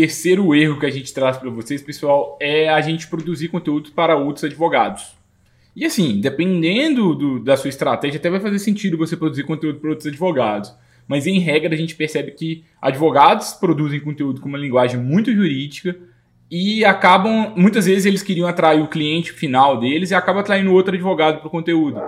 terceiro erro que a gente traz para vocês, pessoal, é a gente produzir conteúdo para outros advogados. E assim, dependendo do, da sua estratégia, até vai fazer sentido você produzir conteúdo para outros advogados. Mas em regra, a gente percebe que advogados produzem conteúdo com uma linguagem muito jurídica e acabam, muitas vezes eles queriam atrair o cliente final deles e acaba atraindo outro advogado para o conteúdo.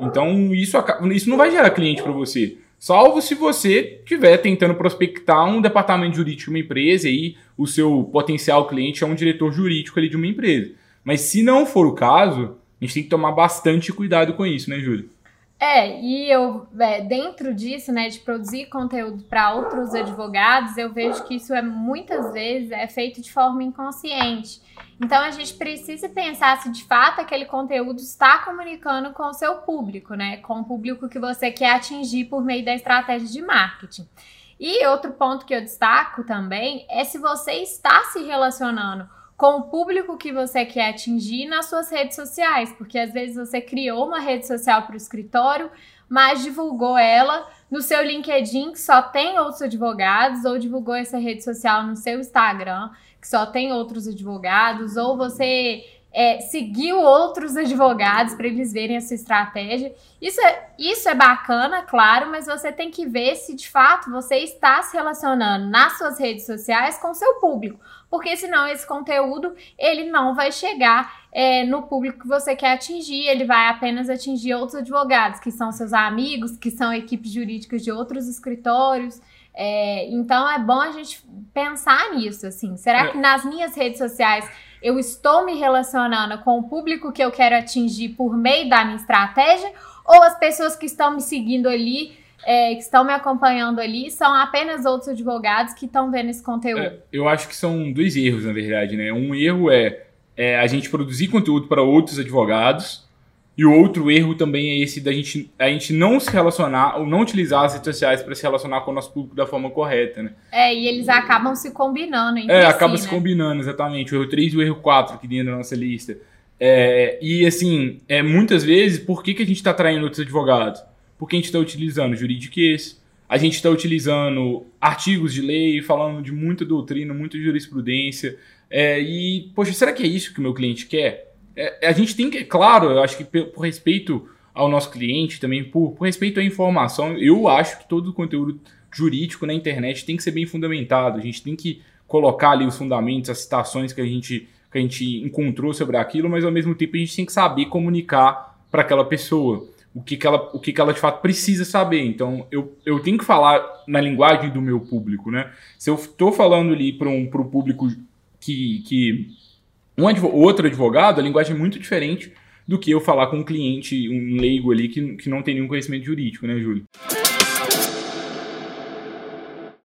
Então isso, isso não vai gerar cliente para você. Salvo se você estiver tentando prospectar um departamento jurídico de uma empresa e o seu potencial cliente é um diretor jurídico ali de uma empresa. Mas se não for o caso, a gente tem que tomar bastante cuidado com isso, né, Júlio? É, e eu, é, dentro disso, né, de produzir conteúdo para outros advogados, eu vejo que isso é muitas vezes é feito de forma inconsciente. Então a gente precisa pensar se de fato aquele conteúdo está comunicando com o seu público, né, com o público que você quer atingir por meio da estratégia de marketing. E outro ponto que eu destaco também é se você está se relacionando com o público que você quer atingir nas suas redes sociais, porque às vezes você criou uma rede social para o escritório, mas divulgou ela no seu LinkedIn, que só tem outros advogados, ou divulgou essa rede social no seu Instagram, que só tem outros advogados, ou você é, seguiu outros advogados para eles verem a sua estratégia. Isso é, isso é bacana, claro, mas você tem que ver se de fato você está se relacionando nas suas redes sociais com seu público, porque senão esse conteúdo ele não vai chegar é, no público que você quer atingir, ele vai apenas atingir outros advogados, que são seus amigos, que são equipes jurídicas de outros escritórios. É, então é bom a gente pensar nisso, assim. Será é. que nas minhas redes sociais eu estou me relacionando com o público que eu quero atingir por meio da minha estratégia, ou as pessoas que estão me seguindo ali, é, que estão me acompanhando ali, são apenas outros advogados que estão vendo esse conteúdo? É, eu acho que são dois erros, na verdade, né? Um erro é, é a gente produzir conteúdo para outros advogados, e o outro erro também é esse da gente, a gente não se relacionar ou não utilizar as redes sociais para se relacionar com o nosso público da forma correta, né? É, e eles acabam se combinando entre É, acaba si, se né? combinando, exatamente. O erro 3 e o erro 4 que dentro da nossa lista. É, e assim, é, muitas vezes, por que, que a gente está traindo outros advogados? Porque a gente está utilizando juridiquês, a gente está utilizando artigos de lei, falando de muita doutrina, muita jurisprudência. É, e, poxa, será que é isso que o meu cliente quer? É, a gente tem que, claro, eu acho que por, por respeito ao nosso cliente, também por, por, respeito à informação, eu acho que todo o conteúdo jurídico na internet tem que ser bem fundamentado. A gente tem que colocar ali os fundamentos, as citações que a gente, que a gente encontrou sobre aquilo, mas ao mesmo tempo a gente tem que saber comunicar para aquela pessoa o que, que, ela, o que, que ela de fato precisa saber. Então, eu, eu tenho que falar na linguagem do meu público, né? Se eu estou falando ali para um pro público que, que um outro advogado, a linguagem é muito diferente do que eu falar com um cliente, um leigo ali que, que não tem nenhum conhecimento jurídico, né, Júlio?